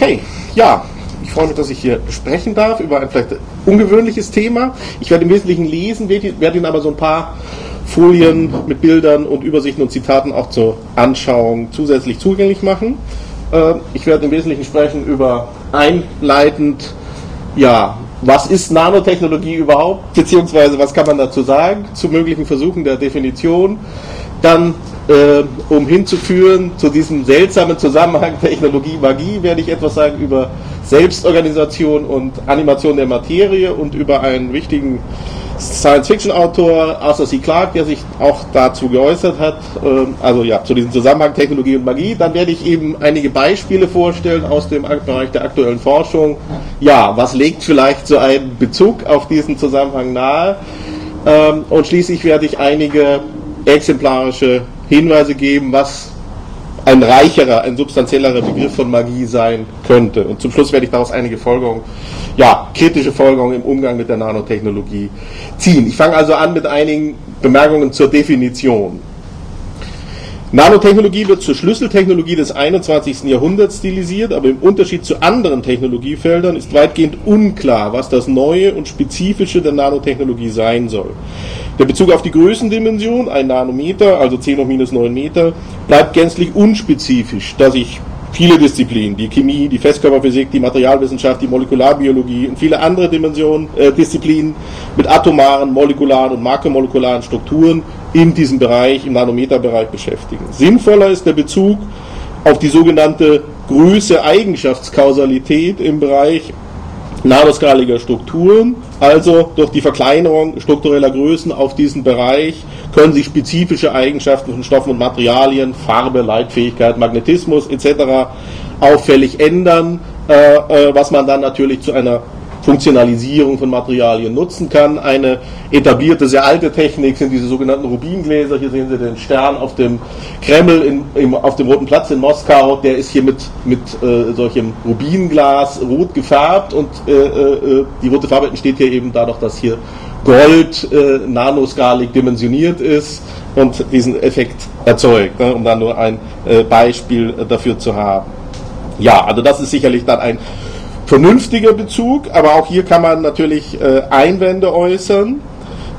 Hey, ja, ich freue mich, dass ich hier sprechen darf über ein vielleicht ungewöhnliches Thema. Ich werde im Wesentlichen lesen, werde Ihnen aber so ein paar Folien mit Bildern und Übersichten und Zitaten auch zur Anschauung zusätzlich zugänglich machen. Äh, ich werde im Wesentlichen sprechen über einleitend, ja, was ist Nanotechnologie überhaupt, beziehungsweise was kann man dazu sagen, zu möglichen Versuchen der Definition. Dann äh, um hinzuführen zu diesem seltsamen Zusammenhang Technologie-Magie, werde ich etwas sagen über Selbstorganisation und Animation der Materie und über einen wichtigen Science-Fiction-Autor, Arthur C. Clarke, der sich auch dazu geäußert hat, äh, also ja, zu diesem Zusammenhang Technologie und Magie. Dann werde ich eben einige Beispiele vorstellen aus dem Bereich der aktuellen Forschung. Ja, was legt vielleicht so einen Bezug auf diesen Zusammenhang nahe? Ähm, und schließlich werde ich einige exemplarische Hinweise geben, was ein reicherer, ein substanziellerer Begriff von Magie sein könnte. Und zum Schluss werde ich daraus einige Folgerungen, ja, kritische Folgerungen im Umgang mit der Nanotechnologie ziehen. Ich fange also an mit einigen Bemerkungen zur Definition. Nanotechnologie wird zur Schlüsseltechnologie des 21. Jahrhunderts stilisiert, aber im Unterschied zu anderen Technologiefeldern ist weitgehend unklar, was das Neue und Spezifische der Nanotechnologie sein soll. Der Bezug auf die Größendimension, ein Nanometer, also 10 hoch minus 9 Meter, bleibt gänzlich unspezifisch, da sich viele Disziplinen, die Chemie, die Festkörperphysik, die Materialwissenschaft, die Molekularbiologie und viele andere Dimensionen, äh, Disziplinen mit atomaren, molekularen und makromolekularen Strukturen in diesem Bereich, im Nanometerbereich beschäftigen. Sinnvoller ist der Bezug auf die sogenannte Größe-Eigenschaftskausalität im Bereich nanoskaliger Strukturen, also durch die Verkleinerung struktureller Größen auf diesen Bereich können sich spezifische Eigenschaften von Stoffen und Materialien, Farbe, Leitfähigkeit, Magnetismus etc. auffällig ändern, äh, äh, was man dann natürlich zu einer Funktionalisierung von Materialien nutzen kann. Eine etablierte, sehr alte Technik sind diese sogenannten Rubingläser. Hier sehen Sie den Stern auf dem Kreml, in, im, auf dem Roten Platz in Moskau. Der ist hier mit, mit äh, solchem Rubinglas rot gefärbt und äh, äh, die rote Farbe entsteht hier eben dadurch, dass hier Gold äh, nanoskalig dimensioniert ist und diesen Effekt erzeugt, ne, um dann nur ein äh, Beispiel dafür zu haben. Ja, also das ist sicherlich dann ein vernünftiger Bezug, aber auch hier kann man natürlich äh, Einwände äußern.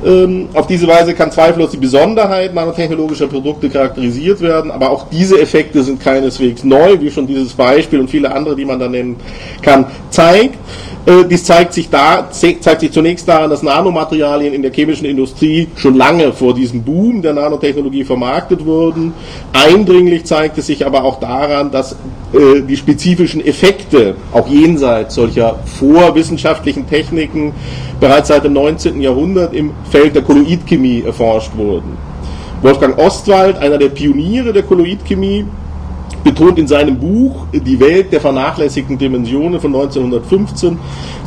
Ähm, auf diese Weise kann zweifellos die Besonderheit nanotechnologischer Produkte charakterisiert werden, aber auch diese Effekte sind keineswegs neu, wie schon dieses Beispiel und viele andere, die man da nennen kann, zeigt. Äh, dies zeigt sich, da, zeigt sich zunächst daran, dass Nanomaterialien in der chemischen Industrie schon lange vor diesem Boom der Nanotechnologie vermarktet wurden. Eindringlich zeigt es sich aber auch daran, dass äh, die spezifischen Effekte, auch jenseits solcher vorwissenschaftlichen Techniken, bereits seit dem 19. Jahrhundert im Feld der Kolloidchemie erforscht wurden. Wolfgang Ostwald, einer der Pioniere der Kolloidchemie, betont in seinem Buch Die Welt der vernachlässigten Dimensionen von 1915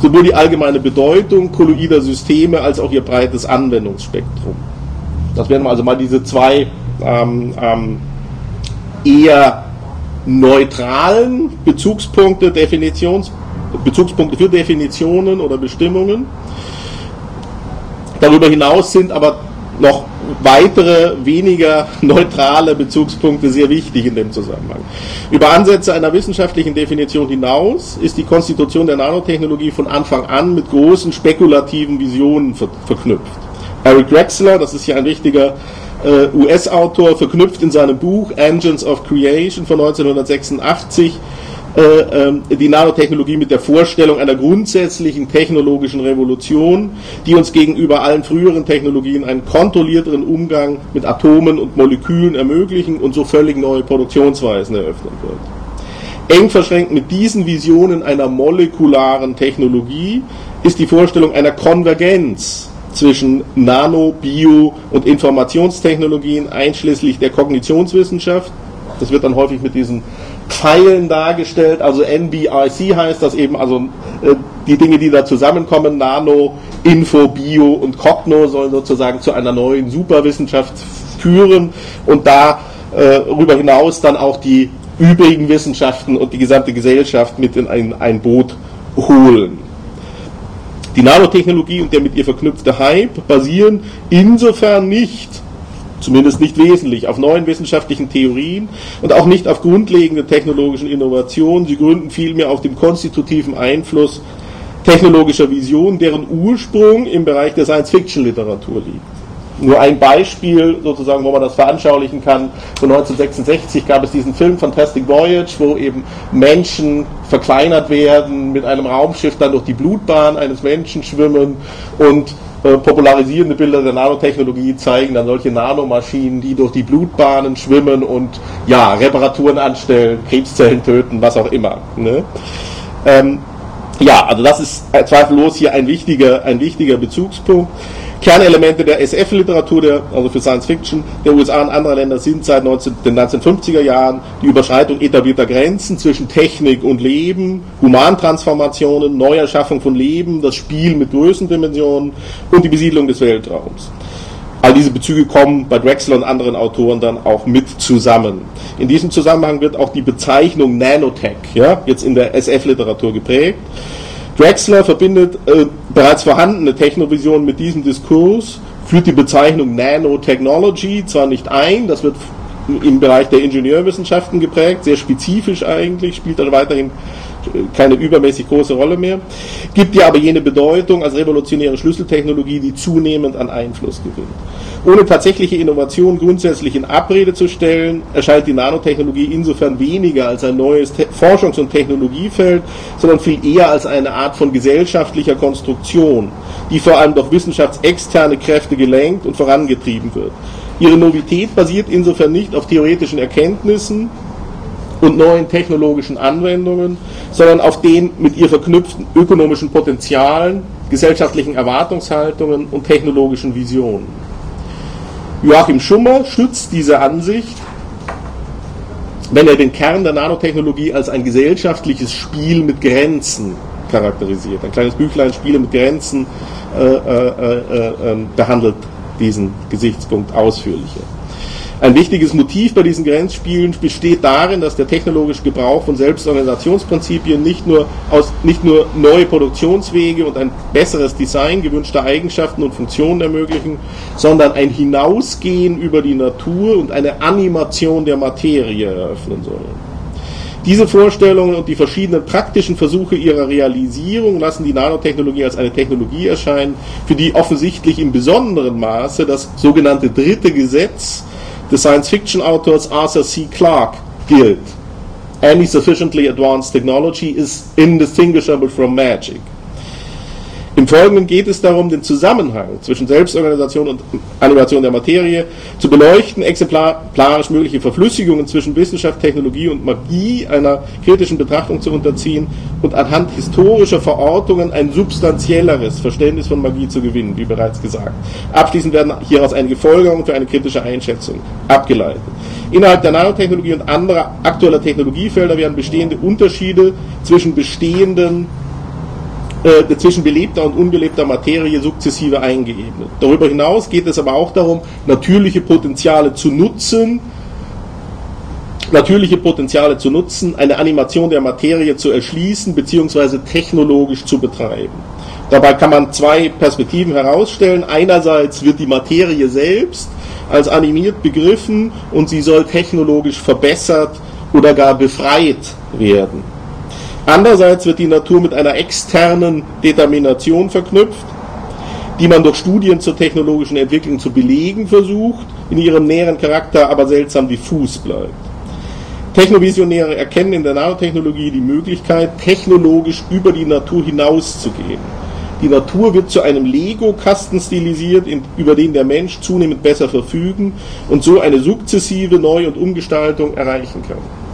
sowohl die allgemeine Bedeutung kolloider Systeme als auch ihr breites Anwendungsspektrum. Das wären also mal diese zwei ähm, ähm, eher neutralen Bezugspunkte, Definitions, Bezugspunkte für Definitionen oder Bestimmungen. Darüber hinaus sind aber noch weitere, weniger neutrale Bezugspunkte sehr wichtig in dem Zusammenhang. Über Ansätze einer wissenschaftlichen Definition hinaus ist die Konstitution der Nanotechnologie von Anfang an mit großen spekulativen Visionen ver verknüpft. Eric Drexler, das ist hier ein wichtiger äh, US-Autor, verknüpft in seinem Buch Engines of Creation von 1986 äh, ähm, die Nanotechnologie mit der Vorstellung einer grundsätzlichen technologischen Revolution, die uns gegenüber allen früheren Technologien einen kontrollierteren Umgang mit Atomen und Molekülen ermöglichen und so völlig neue Produktionsweisen eröffnen wird. Eng verschränkt mit diesen Visionen einer molekularen Technologie ist die Vorstellung einer Konvergenz zwischen Nano-, Bio- und Informationstechnologien einschließlich der Kognitionswissenschaft. Das wird dann häufig mit diesen Pfeilen dargestellt, also NBIC heißt das eben, also äh, die Dinge, die da zusammenkommen, Nano, Info, Bio und Cogno sollen sozusagen zu einer neuen Superwissenschaft führen und darüber äh, hinaus dann auch die übrigen Wissenschaften und die gesamte Gesellschaft mit in ein, ein Boot holen. Die Nanotechnologie und der mit ihr verknüpfte Hype basieren insofern nicht zumindest nicht wesentlich, auf neuen wissenschaftlichen Theorien und auch nicht auf grundlegende technologischen Innovationen. Sie gründen vielmehr auf dem konstitutiven Einfluss technologischer Visionen, deren Ursprung im Bereich der Science-Fiction-Literatur liegt. Nur ein Beispiel, sozusagen, wo man das veranschaulichen kann. Von 1966 gab es diesen Film Fantastic Voyage, wo eben Menschen verkleinert werden, mit einem Raumschiff dann durch die Blutbahn eines Menschen schwimmen und äh, popularisierende Bilder der Nanotechnologie zeigen dann solche Nanomaschinen, die durch die Blutbahnen schwimmen und ja, Reparaturen anstellen, Krebszellen töten, was auch immer. Ne? Ähm, ja, also das ist zweifellos hier ein wichtiger, ein wichtiger Bezugspunkt. Kernelemente der SF-Literatur, also für Science Fiction, der USA und anderer Länder sind seit 19, den 1950er Jahren die Überschreitung etablierter Grenzen zwischen Technik und Leben, Humantransformationen, Neuerschaffung von Leben, das Spiel mit Größendimensionen und die Besiedlung des Weltraums. All diese Bezüge kommen bei Drexler und anderen Autoren dann auch mit zusammen. In diesem Zusammenhang wird auch die Bezeichnung Nanotech ja, jetzt in der SF-Literatur geprägt. Drexler verbindet äh, bereits vorhandene Technovision mit diesem Diskurs, führt die Bezeichnung Nanotechnology zwar nicht ein, das wird im Bereich der Ingenieurwissenschaften geprägt, sehr spezifisch eigentlich, spielt dann weiterhin keine übermäßig große Rolle mehr, gibt ihr aber jene Bedeutung als revolutionäre Schlüsseltechnologie, die zunehmend an Einfluss gewinnt. Ohne tatsächliche Innovation grundsätzlich in Abrede zu stellen, erscheint die Nanotechnologie insofern weniger als ein neues Forschungs- und Technologiefeld, sondern viel eher als eine Art von gesellschaftlicher Konstruktion, die vor allem durch wissenschaftsexterne Kräfte gelenkt und vorangetrieben wird. Ihre Novität basiert insofern nicht auf theoretischen Erkenntnissen, und neuen technologischen Anwendungen, sondern auf den mit ihr verknüpften ökonomischen Potenzialen, gesellschaftlichen Erwartungshaltungen und technologischen Visionen. Joachim Schummer stützt diese Ansicht, wenn er den Kern der Nanotechnologie als ein gesellschaftliches Spiel mit Grenzen charakterisiert. Ein kleines Büchlein Spiele mit Grenzen äh, äh, äh, ähm, behandelt diesen Gesichtspunkt ausführlicher. Ein wichtiges Motiv bei diesen Grenzspielen besteht darin, dass der technologische Gebrauch von Selbstorganisationsprinzipien nicht nur, aus, nicht nur neue Produktionswege und ein besseres Design gewünschter Eigenschaften und Funktionen ermöglichen, sondern ein Hinausgehen über die Natur und eine Animation der Materie eröffnen sollen. Diese Vorstellungen und die verschiedenen praktischen Versuche ihrer Realisierung lassen die Nanotechnologie als eine Technologie erscheinen, für die offensichtlich im besonderen Maße das sogenannte dritte Gesetz des science fiction authors Arthur C. Clarke gilt. Any sufficiently advanced technology is indistinguishable from magic. Im Folgenden geht es darum, den Zusammenhang zwischen Selbstorganisation und Animation der Materie zu beleuchten, exemplarisch mögliche Verflüssigungen zwischen Wissenschaft, Technologie und Magie einer kritischen Betrachtung zu unterziehen und anhand historischer Verortungen ein substanzielleres Verständnis von Magie zu gewinnen, wie bereits gesagt. Abschließend werden hieraus einige Folgerungen für eine kritische Einschätzung abgeleitet. Innerhalb der Nanotechnologie und anderer aktueller Technologiefelder werden bestehende Unterschiede zwischen bestehenden äh, zwischen belebter und unbelebter Materie sukzessive eingeebnet. Darüber hinaus geht es aber auch darum, natürliche Potenziale zu nutzen, natürliche Potenziale zu nutzen, eine Animation der Materie zu erschließen bzw. technologisch zu betreiben. Dabei kann man zwei Perspektiven herausstellen. Einerseits wird die Materie selbst als animiert begriffen und sie soll technologisch verbessert oder gar befreit werden. Andererseits wird die Natur mit einer externen Determination verknüpft, die man durch Studien zur technologischen Entwicklung zu belegen versucht, in ihrem näheren Charakter aber seltsam diffus bleibt. Technovisionäre erkennen in der Nanotechnologie die Möglichkeit, technologisch über die Natur hinauszugehen. Die Natur wird zu einem Lego-Kasten stilisiert, über den der Mensch zunehmend besser verfügen und so eine sukzessive Neu- und Umgestaltung erreichen kann.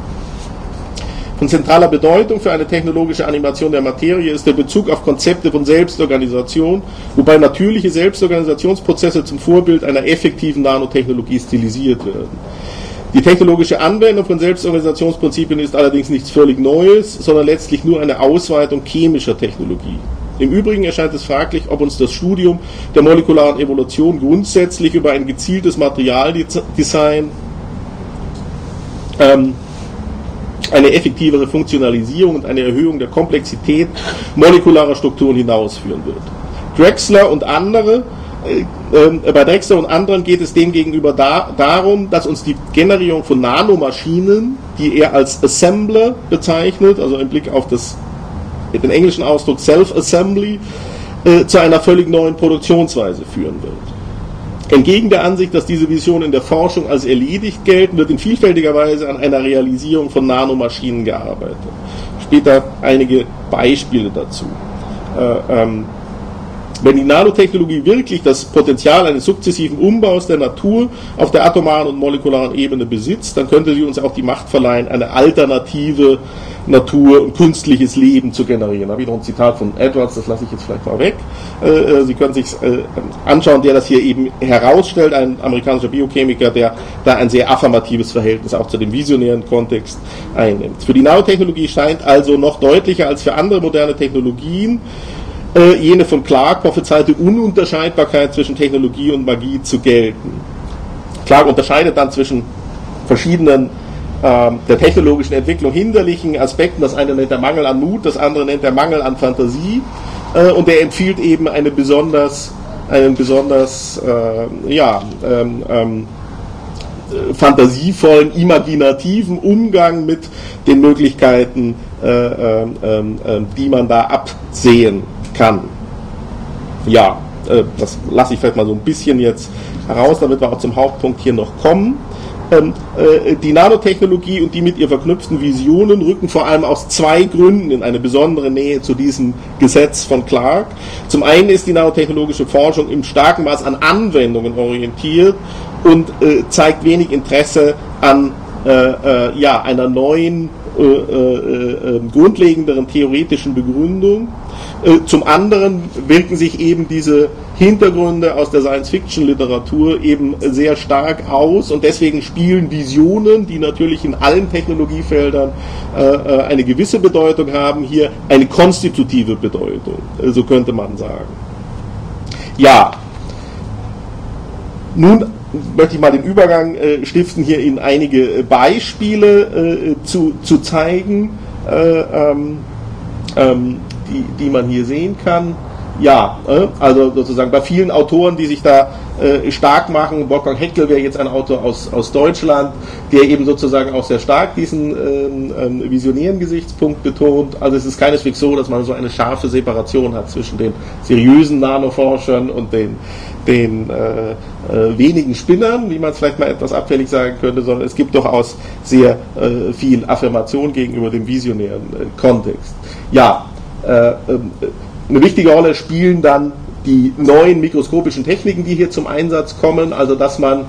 Von zentraler Bedeutung für eine technologische Animation der Materie ist der Bezug auf Konzepte von Selbstorganisation, wobei natürliche Selbstorganisationsprozesse zum Vorbild einer effektiven Nanotechnologie stilisiert werden. Die technologische Anwendung von Selbstorganisationsprinzipien ist allerdings nichts völlig Neues, sondern letztlich nur eine Ausweitung chemischer Technologie. Im Übrigen erscheint es fraglich, ob uns das Studium der molekularen Evolution grundsätzlich über ein gezieltes Materialdesign ähm, eine effektivere Funktionalisierung und eine Erhöhung der Komplexität molekularer Strukturen hinausführen wird. Drexler und andere äh, äh, bei Drexler und anderen geht es demgegenüber da, darum, dass uns die Generierung von Nanomaschinen, die er als Assembler bezeichnet, also im Blick auf das, den englischen Ausdruck Self-Assembly, äh, zu einer völlig neuen Produktionsweise führen wird. Entgegen der Ansicht, dass diese Vision in der Forschung als erledigt gelten, wird in vielfältiger Weise an einer Realisierung von Nanomaschinen gearbeitet. Später einige Beispiele dazu. Äh, ähm, wenn die Nanotechnologie wirklich das Potenzial eines sukzessiven Umbaus der Natur auf der atomaren und molekularen Ebene besitzt, dann könnte sie uns auch die Macht verleihen, eine alternative Natur und künstliches Leben zu generieren. Da habe ich noch ein Zitat von Edwards, das lasse ich jetzt vielleicht mal weg. Äh, äh, sie können sich äh, anschauen, der das hier eben herausstellt, ein amerikanischer Biochemiker, der da ein sehr affirmatives Verhältnis auch zu dem visionären Kontext einnimmt. Für die Nanotechnologie scheint also noch deutlicher als für andere moderne Technologien äh, jene von Clark prophezeite Ununterscheidbarkeit zwischen Technologie und Magie zu gelten. Clark unterscheidet dann zwischen verschiedenen der technologischen Entwicklung hinderlichen Aspekten. Das eine nennt er Mangel an Mut, das andere nennt er Mangel an Fantasie. Äh, und er empfiehlt eben eine besonders, einen besonders äh, ja, ähm, ähm, fantasievollen, imaginativen Umgang mit den Möglichkeiten, äh, ähm, ähm, ähm, die man da absehen kann. Ja, äh, das lasse ich vielleicht mal so ein bisschen jetzt heraus, damit wir auch zum Hauptpunkt hier noch kommen. Ähm, äh, die Nanotechnologie und die mit ihr verknüpften Visionen rücken vor allem aus zwei Gründen in eine besondere Nähe zu diesem Gesetz von Clark. Zum einen ist die nanotechnologische Forschung im starken Maß an Anwendungen orientiert und äh, zeigt wenig Interesse an ja, einer neuen, grundlegenderen theoretischen Begründung. Äh, zum anderen wirken sich eben diese Hintergründe aus der Science-Fiction-Literatur eben sehr stark aus und deswegen spielen Visionen, die natürlich in allen Technologiefeldern äh, äh eine gewisse Bedeutung haben, hier eine konstitutive Bedeutung, so könnte man sagen. Ja, nun möchte ich mal den Übergang stiften, hier Ihnen einige Beispiele zu, zu zeigen. Ähm, ähm, die, die man hier sehen kann. Ja, äh, also sozusagen bei vielen Autoren, die sich da äh, stark machen, Wolfgang Heckel wäre jetzt ein Autor aus, aus Deutschland, der eben sozusagen auch sehr stark diesen ähm, ähm, visionären Gesichtspunkt betont. Also es ist keineswegs so, dass man so eine scharfe Separation hat zwischen den seriösen Nanoforschern und den, den äh, äh, wenigen Spinnern, wie man es vielleicht mal etwas abfällig sagen könnte, sondern es gibt durchaus sehr äh, viel Affirmation gegenüber dem visionären äh, Kontext. Ja, eine wichtige Rolle spielen dann die neuen mikroskopischen Techniken, die hier zum Einsatz kommen, also dass man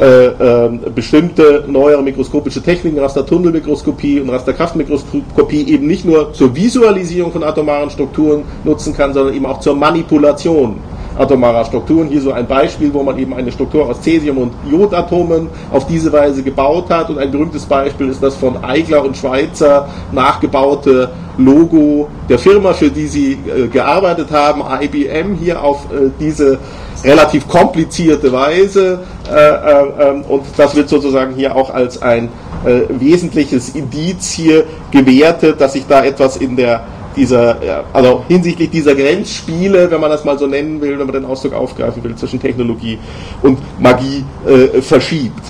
äh, äh, bestimmte neuere mikroskopische Techniken, Rastertunnelmikroskopie und Rasterkraftmikroskopie eben nicht nur zur Visualisierung von atomaren Strukturen nutzen kann, sondern eben auch zur Manipulation atomarer Strukturen. Hier so ein Beispiel, wo man eben eine Struktur aus Cäsium- und Jodatomen auf diese Weise gebaut hat. Und ein berühmtes Beispiel ist das von Eigler und Schweizer nachgebaute Logo der Firma, für die sie äh, gearbeitet haben, IBM, hier auf äh, diese relativ komplizierte Weise. Äh, äh, ähm, und das wird sozusagen hier auch als ein äh, wesentliches Indiz hier gewertet, dass sich da etwas in der dieser, also hinsichtlich dieser Grenzspiele, wenn man das mal so nennen will, wenn man den Ausdruck aufgreifen will, zwischen Technologie und Magie äh, verschiebt.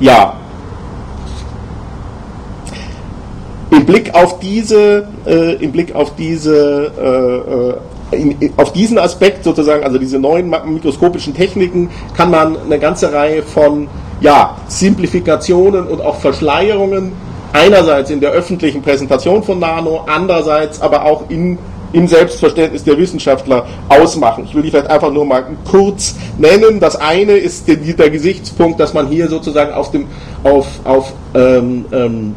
Ja. Im Blick auf diese, äh, im Blick auf diese, äh, äh in, auf diesen Aspekt sozusagen, also diese neuen mikroskopischen Techniken, kann man eine ganze Reihe von ja, Simplifikationen und auch Verschleierungen einerseits in der öffentlichen Präsentation von Nano, andererseits aber auch in, im Selbstverständnis der Wissenschaftler ausmachen. Ich will die vielleicht einfach nur mal kurz nennen. Das eine ist der, der Gesichtspunkt, dass man hier sozusagen auf, dem, auf, auf ähm, ähm,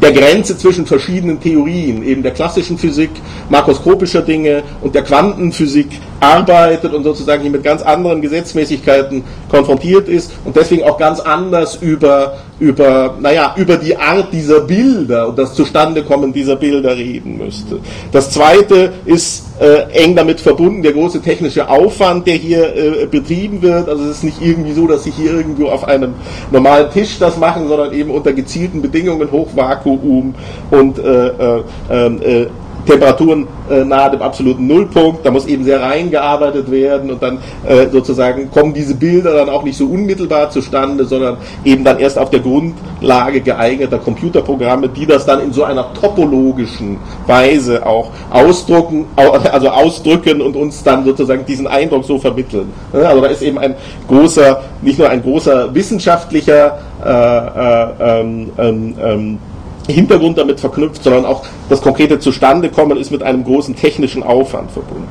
der Grenze zwischen verschiedenen Theorien, eben der klassischen Physik, makroskopischer Dinge und der Quantenphysik arbeitet und sozusagen hier mit ganz anderen Gesetzmäßigkeiten konfrontiert ist und deswegen auch ganz anders über, über, naja, über die Art dieser Bilder und das Zustandekommen dieser Bilder reden müsste. Das zweite ist äh, eng damit verbunden, der große technische Aufwand, der hier äh, betrieben wird. Also es ist nicht irgendwie so, dass sie hier irgendwo auf einem normalen Tisch das machen, sondern eben unter gezielten Bedingungen, Hochvakuum und äh, äh, ähm, äh Temperaturen äh, nahe dem absoluten Nullpunkt, da muss eben sehr rein gearbeitet werden und dann äh, sozusagen kommen diese Bilder dann auch nicht so unmittelbar zustande, sondern eben dann erst auf der Grundlage geeigneter Computerprogramme, die das dann in so einer topologischen Weise auch ausdrucken, also ausdrücken und uns dann sozusagen diesen Eindruck so vermitteln. Also da ist eben ein großer, nicht nur ein großer wissenschaftlicher äh, äh, ähm, ähm, ähm Hintergrund damit verknüpft, sondern auch das konkrete Zustandekommen ist mit einem großen technischen Aufwand verbunden.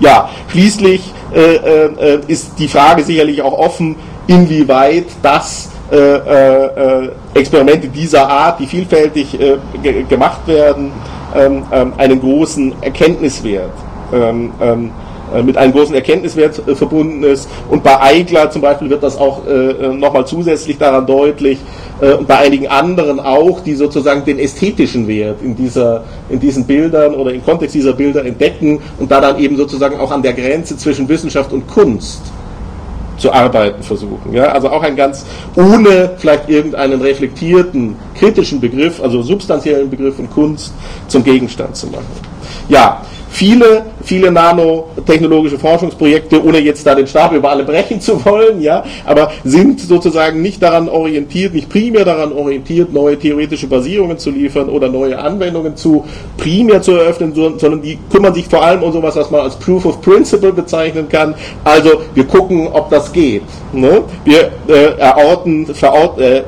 Ja, schließlich äh, äh, ist die Frage sicherlich auch offen, inwieweit das äh, äh Experimente dieser Art, die vielfältig äh, gemacht werden, ähm, ähm, einen großen Erkenntniswert ähm, ähm äh, mit einem großen Erkenntniswert äh, verbunden ist. Und bei Eigler zum Beispiel wird das auch äh, nochmal zusätzlich daran deutlich, und bei einigen anderen auch, die sozusagen den ästhetischen Wert in, dieser, in diesen Bildern oder im Kontext dieser Bilder entdecken und da dann eben sozusagen auch an der Grenze zwischen Wissenschaft und Kunst zu arbeiten versuchen. Ja? Also auch ein ganz, ohne vielleicht irgendeinen reflektierten, kritischen Begriff, also substanziellen Begriff von Kunst zum Gegenstand zu machen. Ja, viele, viele nanotechnologische Forschungsprojekte, ohne jetzt da den Stab über alle brechen zu wollen, ja, aber sind sozusagen nicht daran orientiert, nicht primär daran orientiert, neue theoretische Basierungen zu liefern oder neue Anwendungen zu primär zu eröffnen, sondern die kümmern sich vor allem um sowas, was man als Proof of Principle bezeichnen kann. Also wir gucken, ob das geht. Ne? Wir äh, erorten, verort, äh,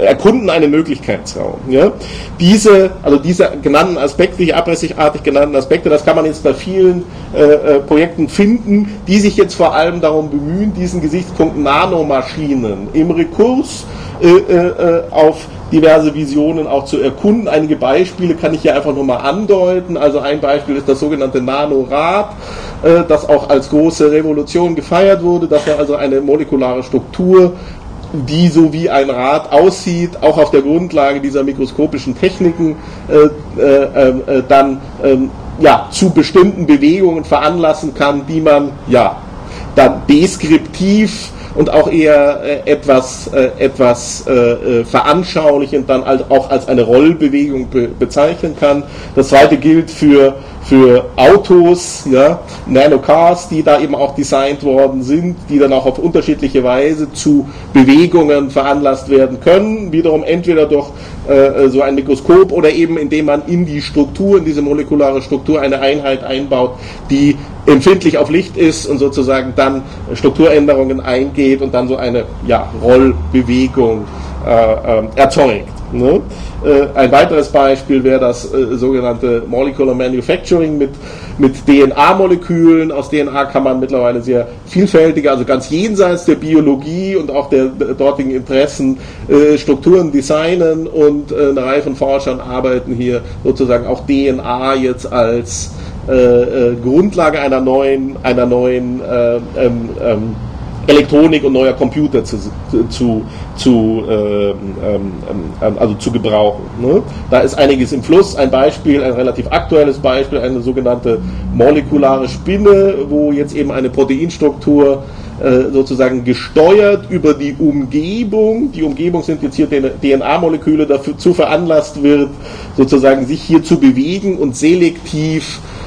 erkunden einen Möglichkeitsraum. Ja? Diese, also diese genannten Aspekte, die abrissartig genannten Aspekte, das kann man jetzt bei vielen äh, äh, Projekten finden, die sich jetzt vor allem darum bemühen, diesen Gesichtspunkt Nanomaschinen im Rekurs äh, äh, auf diverse Visionen auch zu erkunden. Einige Beispiele kann ich hier einfach nur mal andeuten. Also ein Beispiel ist das sogenannte Nanorad, äh, das auch als große Revolution gefeiert wurde. Das war also eine molekulare Struktur, die so wie ein Rad aussieht, auch auf der Grundlage dieser mikroskopischen Techniken äh, äh, äh, dann ähm, ja, zu bestimmten Bewegungen veranlassen kann, die man ja dann deskriptiv und auch eher äh, etwas, äh, etwas äh, äh veranschaulichend dann auch als eine Rollbewegung be bezeichnen kann. Das zweite gilt für für Autos, ja, Nanocars, die da eben auch designt worden sind, die dann auch auf unterschiedliche Weise zu Bewegungen veranlasst werden können, wiederum entweder durch äh, so ein Mikroskop oder eben indem man in die Struktur, in diese molekulare Struktur eine Einheit einbaut, die empfindlich auf Licht ist und sozusagen dann Strukturänderungen eingeht und dann so eine ja, Rollbewegung äh, äh, erzeugt. Ne? Äh, ein weiteres Beispiel wäre das äh, sogenannte Molecular Manufacturing mit, mit DNA-Molekülen. Aus DNA kann man mittlerweile sehr vielfältige, also ganz jenseits der Biologie und auch der, der dortigen Interessen äh, Strukturen designen und äh, eine Reihe von Forschern arbeiten hier sozusagen auch DNA jetzt als äh, äh, Grundlage einer neuen, einer neuen ähm, ähm, Elektronik und neuer Computer zu, zu, zu, ähm, ähm, ähm, also zu gebrauchen. Ne? Da ist einiges im Fluss. Ein Beispiel, ein relativ aktuelles Beispiel, eine sogenannte molekulare Spinne, wo jetzt eben eine Proteinstruktur äh, sozusagen gesteuert über die Umgebung, die Umgebung sind jetzt hier DNA-Moleküle, dazu veranlasst wird, sozusagen sich hier zu bewegen und selektiv äh,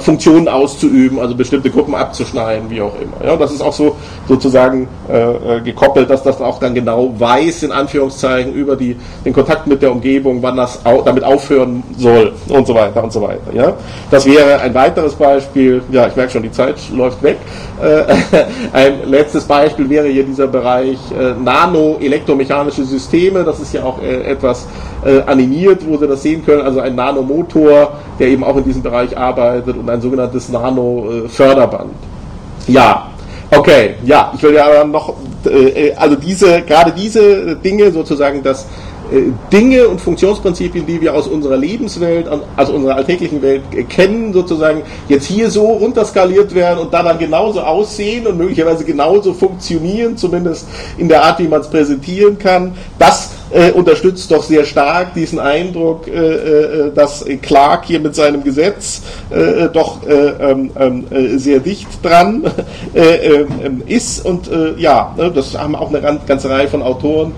Funktionen auszuüben, also bestimmte Gruppen abzuschneiden, wie auch immer. Ja, das ist auch so sozusagen äh, äh, gekoppelt, dass das auch dann genau weiß, in Anführungszeichen, über die, den Kontakt mit der Umgebung, wann das au damit aufhören soll und so weiter und so weiter. Ja? Das wäre ein weiteres Beispiel, ja, ich merke schon, die Zeit läuft weg. Äh, ein letztes Beispiel wäre hier dieser Bereich äh, nano-elektromechanische Systeme, das ist ja auch äh, etwas animiert, wo Sie das sehen können, also ein Nanomotor, der eben auch in diesem Bereich arbeitet und ein sogenanntes Nano-Förderband. Ja, Okay, ja, ich will ja aber noch, äh, also diese, gerade diese Dinge sozusagen, dass äh, Dinge und Funktionsprinzipien, die wir aus unserer Lebenswelt, also unserer alltäglichen Welt kennen, sozusagen jetzt hier so runterskaliert werden und da dann genauso aussehen und möglicherweise genauso funktionieren, zumindest in der Art, wie man es präsentieren kann, das äh, unterstützt doch sehr stark diesen Eindruck, äh, äh, dass Clark hier mit seinem Gesetz äh, doch äh, ähm, äh, sehr dicht dran ähm, ist. Und ja, ne, das haben auch eine ganze Reihe von Autoren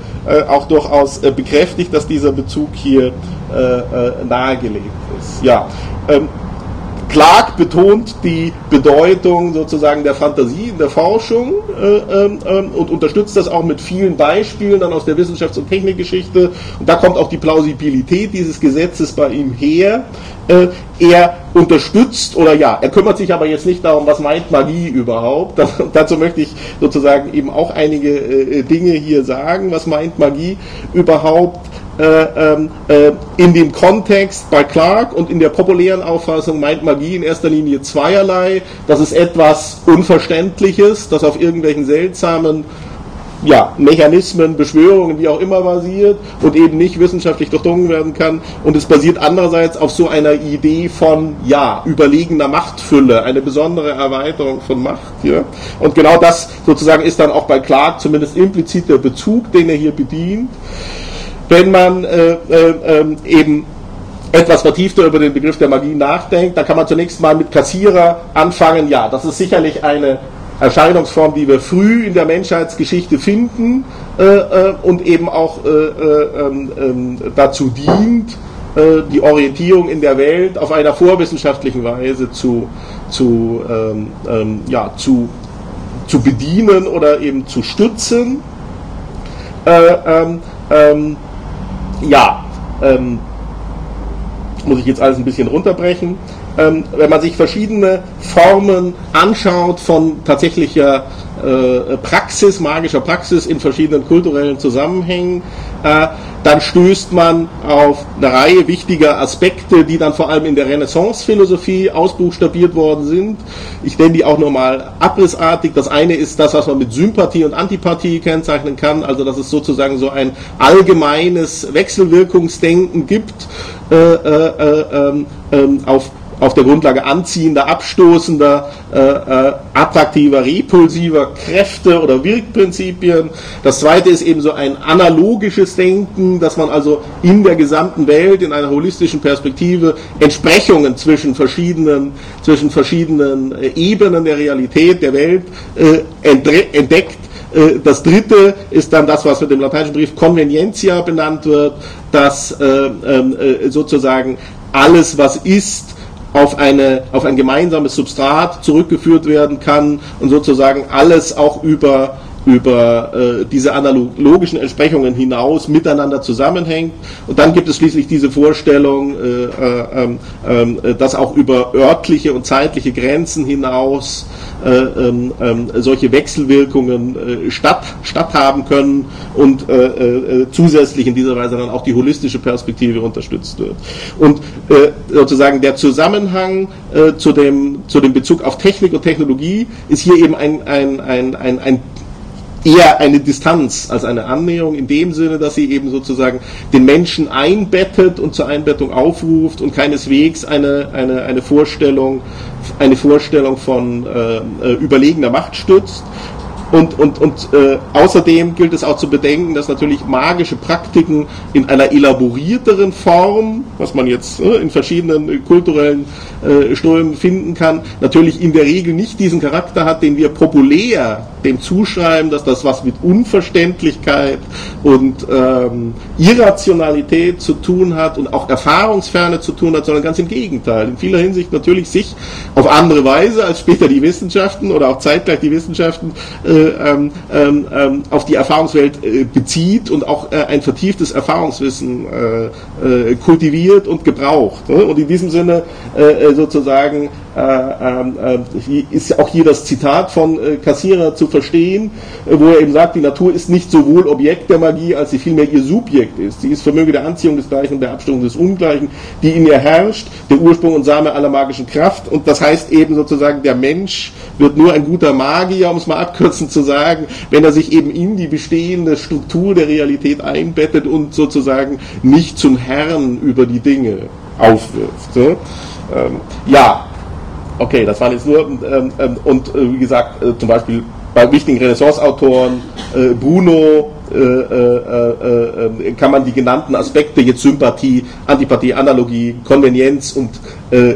auch durchaus bekräftigt, dass dieser Bezug hier nahegelegt ist. Ja, ähm, Clark betont die Bedeutung sozusagen der Fantasie in der Forschung äh, ähm, ähm, und unterstützt das auch mit vielen Beispielen dann aus der Wissenschafts- und Technikgeschichte. Und da kommt auch die Plausibilität dieses Gesetzes bei ihm her. Äh, er unterstützt oder ja, er kümmert sich aber jetzt nicht darum, was meint Magie überhaupt. Das, dazu möchte ich sozusagen eben auch einige äh, Dinge hier sagen. Was meint Magie überhaupt? Äh, ähm, äh, in dem Kontext bei Clark und in der populären Auffassung meint Magie in erster Linie zweierlei. Das ist etwas Unverständliches, das auf irgendwelchen seltsamen ja, Mechanismen, Beschwörungen, wie auch immer basiert und eben nicht wissenschaftlich durchdrungen werden kann. Und es basiert andererseits auf so einer Idee von, ja, überlegener Machtfülle, eine besondere Erweiterung von Macht. Ja. Und genau das sozusagen ist dann auch bei Clark zumindest implizit der Bezug, den er hier bedient wenn man äh, äh, ähm, eben etwas vertiefter über den Begriff der Magie nachdenkt, dann kann man zunächst mal mit Kassierer anfangen. Ja, das ist sicherlich eine Erscheinungsform, die wir früh in der Menschheitsgeschichte finden äh, äh und eben auch äh, äh, ähm, ähm, dazu dient, die Orientierung in der Welt auf einer vorwissenschaftlichen Weise zu, zu, ähm, ähm, ja, zu, zu bedienen oder eben zu stützen. Ähm, ähm, ja, ähm, muss ich jetzt alles ein bisschen runterbrechen. Ähm, wenn man sich verschiedene Formen anschaut von tatsächlicher äh, Praxis, magischer Praxis in verschiedenen kulturellen Zusammenhängen, dann stößt man auf eine Reihe wichtiger Aspekte, die dann vor allem in der Renaissance-Philosophie ausbuchstabiert worden sind. Ich nenne die auch nochmal abrissartig. Das eine ist das, was man mit Sympathie und Antipathie kennzeichnen kann, also dass es sozusagen so ein allgemeines Wechselwirkungsdenken gibt äh, äh, äh, ähm, auf auf der Grundlage anziehender, abstoßender, äh, äh, attraktiver, repulsiver Kräfte oder Wirkprinzipien. Das zweite ist eben so ein analogisches Denken, dass man also in der gesamten Welt in einer holistischen Perspektive Entsprechungen zwischen verschiedenen, zwischen verschiedenen äh, Ebenen der Realität der Welt äh, entdeckt äh, das dritte ist dann das, was mit dem lateinischen Brief Convenientia benannt wird, dass äh, ähm, äh, sozusagen alles, was ist, auf, eine, auf ein gemeinsames Substrat zurückgeführt werden kann und sozusagen alles auch über über äh, diese analogischen Entsprechungen hinaus miteinander zusammenhängt. Und dann gibt es schließlich diese Vorstellung, äh, äh, äh, dass auch über örtliche und zeitliche Grenzen hinaus äh, ähm, ähm, solche Wechselwirkungen äh, statt, statthaben können und zusätzlich in dieser Weise dann auch die holistische Perspektive unterstützt wird. Und sozusagen der Zusammenhang zu, dem, zu dem Bezug auf Technik und Technologie ist hier eben ein, ein, ein, ein, ein eher eine Distanz als eine Annäherung in dem Sinne, dass sie eben sozusagen den Menschen einbettet und zur Einbettung aufruft und keineswegs eine, eine, eine Vorstellung, eine Vorstellung von äh, äh überlegener Macht stützt, und, und, und äh, außerdem gilt es auch zu bedenken, dass natürlich magische Praktiken in einer elaborierteren Form, was man jetzt äh, in verschiedenen äh, kulturellen äh, Strömen finden kann, natürlich in der Regel nicht diesen Charakter hat, den wir populär dem zuschreiben, dass das was mit Unverständlichkeit und ähm, Irrationalität zu tun hat und auch Erfahrungsferne zu tun hat, sondern ganz im Gegenteil. In vieler Hinsicht natürlich sich auf andere Weise als später die Wissenschaften oder auch zeitgleich die Wissenschaften äh, ähm, ähm, ähm, auf die Erfahrungswelt äh, bezieht und auch äh, ein vertieftes Erfahrungswissen äh, äh kultiviert und gebraucht. Ne? Und in diesem Sinne äh, sozusagen ist auch hier das Zitat von Kassierer zu verstehen, wo er eben sagt, die Natur ist nicht sowohl Objekt der Magie, als sie vielmehr ihr Subjekt ist. Sie ist Vermöge der Anziehung des Gleichen und der Abstimmung des Ungleichen, die in ihr herrscht, der Ursprung und Same aller magischen Kraft. Und das heißt eben sozusagen, der Mensch wird nur ein guter Magier, um es mal abkürzen zu sagen, wenn er sich eben in die bestehende Struktur der Realität einbettet und sozusagen nicht zum Herrn über die Dinge aufwirft. So. Ähm, ja, okay, das waren jetzt nur, ähm, ähm, und äh, wie gesagt, äh, zum Beispiel bei wichtigen Renaissance-Autoren, äh, Bruno äh, äh, äh, kann man die genannten Aspekte, jetzt Sympathie, Antipathie, Analogie, Konvenienz und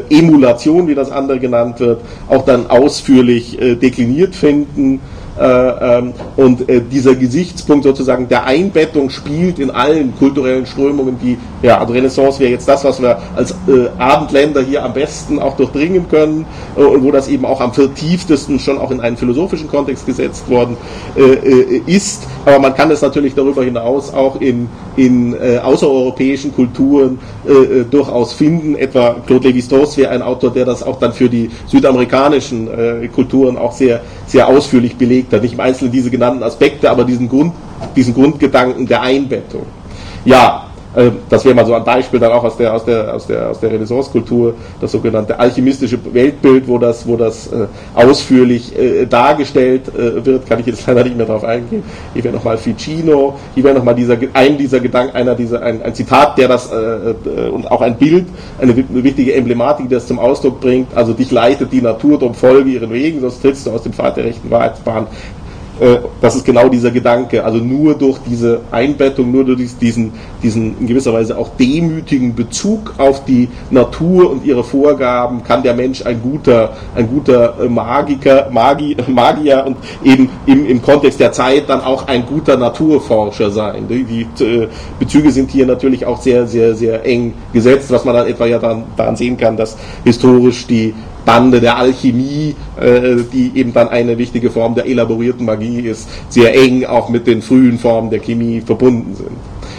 Emulation, wie das andere genannt wird, auch dann ausführlich dekliniert finden. Äh, ähm, und äh, dieser Gesichtspunkt sozusagen der Einbettung spielt in allen kulturellen Strömungen, die, ja, also Renaissance wäre jetzt das, was wir als äh, Abendländer hier am besten auch durchdringen können und wo das eben auch am vertieftesten schon auch in einen philosophischen Kontext gesetzt worden ist. Aber man kann es natürlich darüber hinaus auch in, in außereuropäischen Kulturen durchaus finden. Etwa Claude Lévi-Strauss wäre ein Autor, der das auch dann für die südamerikanischen Kulturen auch sehr, sehr ausführlich belegt hat. Nicht im Einzelnen diese genannten Aspekte, aber diesen, Grund, diesen Grundgedanken der Einbettung. Ja, das wäre mal so ein Beispiel dann auch aus der, aus der, aus der, aus der Renaissance-Kultur, das sogenannte alchemistische Weltbild, wo das, wo das äh, ausführlich äh, dargestellt äh, wird, kann ich jetzt leider nicht mehr darauf eingehen. Hier wäre nochmal Ficino, hier wäre nochmal dieser, ein dieser Gedanken, einer dieser, ein, ein Zitat, der das, und auch ein Bild, eine, eine wichtige Emblematik, die das zum Ausdruck bringt, also dich leitet die Natur, drum folge ihren Wegen, sonst trittst du aus dem Pfad der rechten Wahrheitsbahn. Äh, das ist genau dieser Gedanke. Also nur durch diese Einbettung, nur durch diesen, diesen in gewisser Weise auch demütigen Bezug auf die Natur und ihre Vorgaben kann der Mensch ein guter, ein guter äh, Magiker, Magi, Magier und eben im, im Kontext der Zeit dann auch ein guter Naturforscher sein. Die, die äh, Bezüge sind hier natürlich auch sehr, sehr, sehr eng gesetzt, was man dann etwa ja dann, daran sehen kann, dass historisch die Bande der Alchemie, äh, die eben dann eine wichtige Form der elaborierten Magie ist, sehr eng auch mit den frühen Formen der Chemie verbunden sind.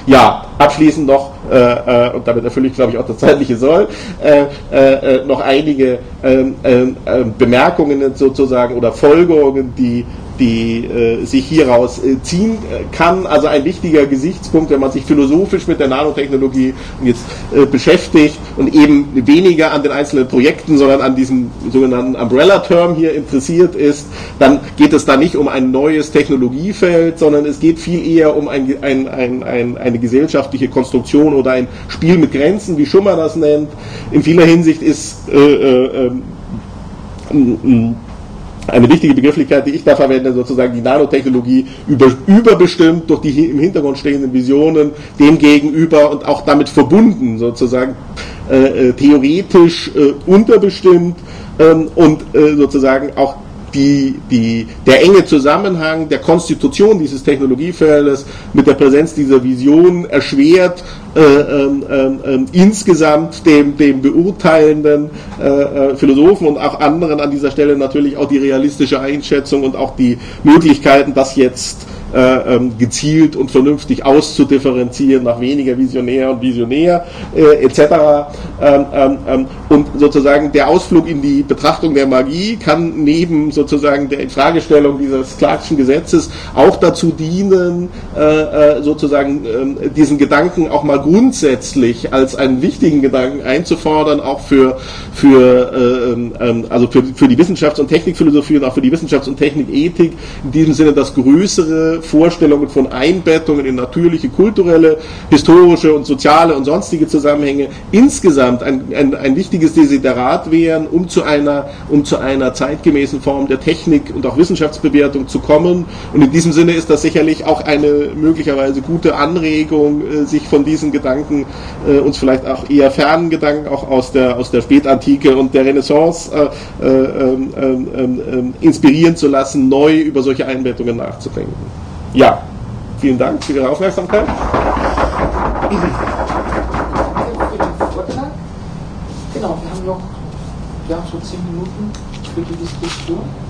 Ja, abschließend noch, äh, äh, und damit erfülle ich glaube ich auch das zeitliche Soll, äh, äh, äh noch einige ähm, ähm, Bemerkungen sozusagen oder Folgerungen, die die äh, sich hieraus äh, ziehen äh, kann. Also ein wichtiger Gesichtspunkt, wenn man sich philosophisch mit der Nanotechnologie jetzt äh, beschäftigt und eben weniger an den einzelnen Projekten, sondern an diesem sogenannten Umbrella-Term hier interessiert ist, dann geht es da nicht um ein neues Technologiefeld, sondern es geht viel eher um ein, ein, ein, ein, eine gesellschaftliche Konstruktion oder ein Spiel mit Grenzen, wie Schumann das nennt. In vieler Hinsicht ist äh, äh, ähm, eine wichtige Begrifflichkeit, die ich da verwende, sozusagen die Nanotechnologie über, überbestimmt durch die im Hintergrund stehenden Visionen, demgegenüber und auch damit verbunden, sozusagen äh, äh, theoretisch äh, unterbestimmt ähm, und äh, sozusagen auch die, die, der enge Zusammenhang der Konstitution dieses Technologiefeldes mit der Präsenz dieser Vision erschwert äh, ähm, insgesamt dem, dem beurteilenden äh, äh, Philosophen und auch anderen an dieser Stelle natürlich auch die realistische Einschätzung und auch die Möglichkeiten, das jetzt äh, ähm, gezielt und vernünftig auszudifferenzieren nach weniger visionär und visionär äh, etc. Und sozusagen der Ausflug in die Betrachtung der Magie kann neben sozusagen der Infragestellung dieses Clarkschen Gesetzes auch dazu dienen, äh, äh sozusagen diesen Gedanken auch mal grundsätzlich als einen wichtigen Gedanken einzufordern, auch für, für, äh, ähm, also für, für die Wissenschafts- und Technikphilosophie und auch für die Wissenschafts- und Technikethik, in diesem Sinne das größere Vorstellungen von Einbettungen in natürliche, kulturelle, historische und soziale und sonstige Zusammenhänge insgesamt ein, ein, ein wichtiges Desiderat wären, um zu, einer, um zu einer zeitgemäßen Form der Technik und auch Wissenschaftsbewertung zu kommen. Und in diesem Sinne ist das sicherlich auch eine möglicherweise gute Anregung, äh, sich von diesen Gedanken, äh, uns vielleicht auch eher fernen Gedanken, auch aus der, aus der Spätantike und der Renaissance äh, ähm, ähm, ähm, inspirieren zu lassen, neu über solche Einbettungen nachzudenken. Ja, vielen Dank für Ihre Aufmerksamkeit. Genau, wir haben noch ja, so zehn Minuten für die Diskussion.